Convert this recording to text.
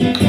Okay.